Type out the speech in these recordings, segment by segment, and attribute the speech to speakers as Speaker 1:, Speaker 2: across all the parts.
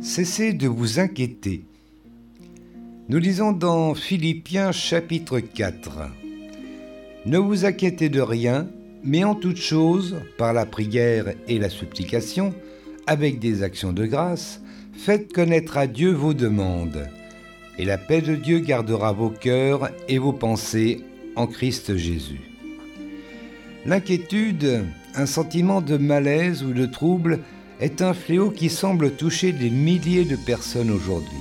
Speaker 1: Cessez de vous inquiéter. Nous lisons dans Philippiens chapitre 4. Ne vous inquiétez de rien, mais en toute chose, par la prière et la supplication, avec des actions de grâce, faites connaître à Dieu vos demandes. Et la paix de Dieu gardera vos cœurs et vos pensées en Christ Jésus. L'inquiétude, un sentiment de malaise ou de trouble, est un fléau qui semble toucher des milliers de personnes aujourd'hui.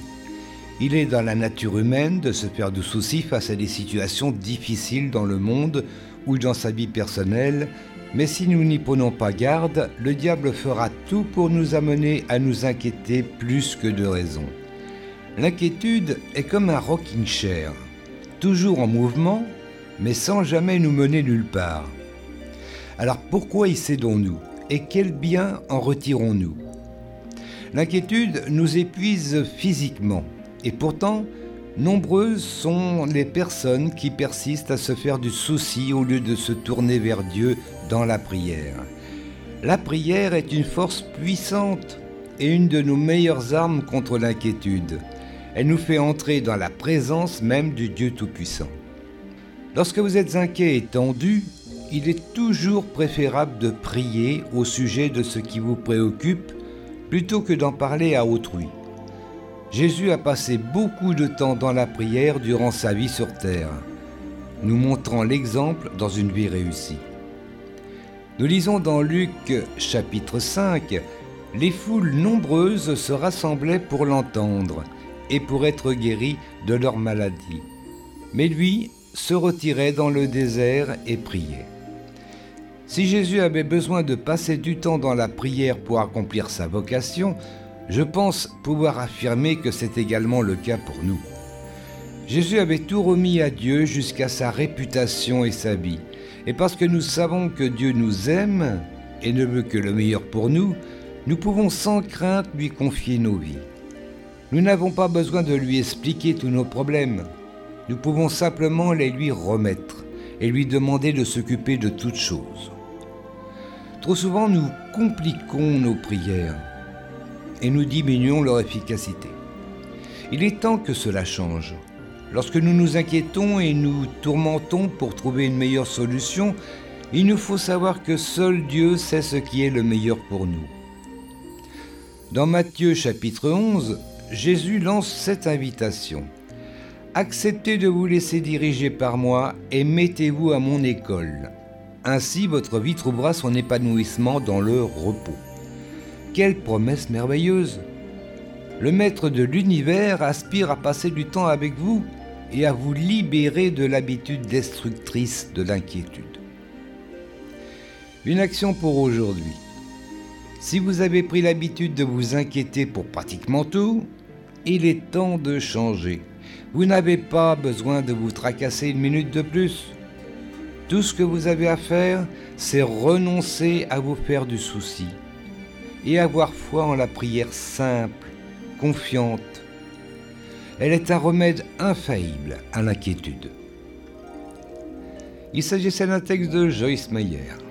Speaker 1: Il est dans la nature humaine de se faire de soucis face à des situations difficiles dans le monde ou dans sa vie personnelle, mais si nous n'y prenons pas garde, le diable fera tout pour nous amener à nous inquiéter plus que de raison. L'inquiétude est comme un rocking chair, toujours en mouvement, mais sans jamais nous mener nulle part. Alors pourquoi y cédons-nous? Et quel bien en retirons-nous? L'inquiétude nous épuise physiquement et pourtant, nombreuses sont les personnes qui persistent à se faire du souci au lieu de se tourner vers Dieu dans la prière. La prière est une force puissante et une de nos meilleures armes contre l'inquiétude. Elle nous fait entrer dans la présence même du Dieu Tout-Puissant. Lorsque vous êtes inquiet et tendu, il est toujours préférable de prier au sujet de ce qui vous préoccupe plutôt que d'en parler à autrui. Jésus a passé beaucoup de temps dans la prière durant sa vie sur terre, nous montrant l'exemple dans une vie réussie. Nous lisons dans Luc chapitre 5, Les foules nombreuses se rassemblaient pour l'entendre et pour être guéris de leur maladie. Mais lui se retirait dans le désert et priait. Si Jésus avait besoin de passer du temps dans la prière pour accomplir sa vocation, je pense pouvoir affirmer que c'est également le cas pour nous. Jésus avait tout remis à Dieu jusqu'à sa réputation et sa vie. Et parce que nous savons que Dieu nous aime et ne veut que le meilleur pour nous, nous pouvons sans crainte lui confier nos vies. Nous n'avons pas besoin de lui expliquer tous nos problèmes. Nous pouvons simplement les lui remettre et lui demander de s'occuper de toutes choses. Trop souvent, nous compliquons nos prières et nous diminuons leur efficacité. Il est temps que cela change. Lorsque nous nous inquiétons et nous tourmentons pour trouver une meilleure solution, il nous faut savoir que seul Dieu sait ce qui est le meilleur pour nous. Dans Matthieu chapitre 11, Jésus lance cette invitation. Acceptez de vous laisser diriger par moi et mettez-vous à mon école. Ainsi votre vie trouvera son épanouissement dans le repos. Quelle promesse merveilleuse Le Maître de l'univers aspire à passer du temps avec vous et à vous libérer de l'habitude destructrice de l'inquiétude. Une action pour aujourd'hui. Si vous avez pris l'habitude de vous inquiéter pour pratiquement tout, il est temps de changer. Vous n'avez pas besoin de vous tracasser une minute de plus. Tout ce que vous avez à faire, c'est renoncer à vous faire du souci et avoir foi en la prière simple, confiante. Elle est un remède infaillible à l'inquiétude. Il s'agissait d'un texte de Joyce Meyer.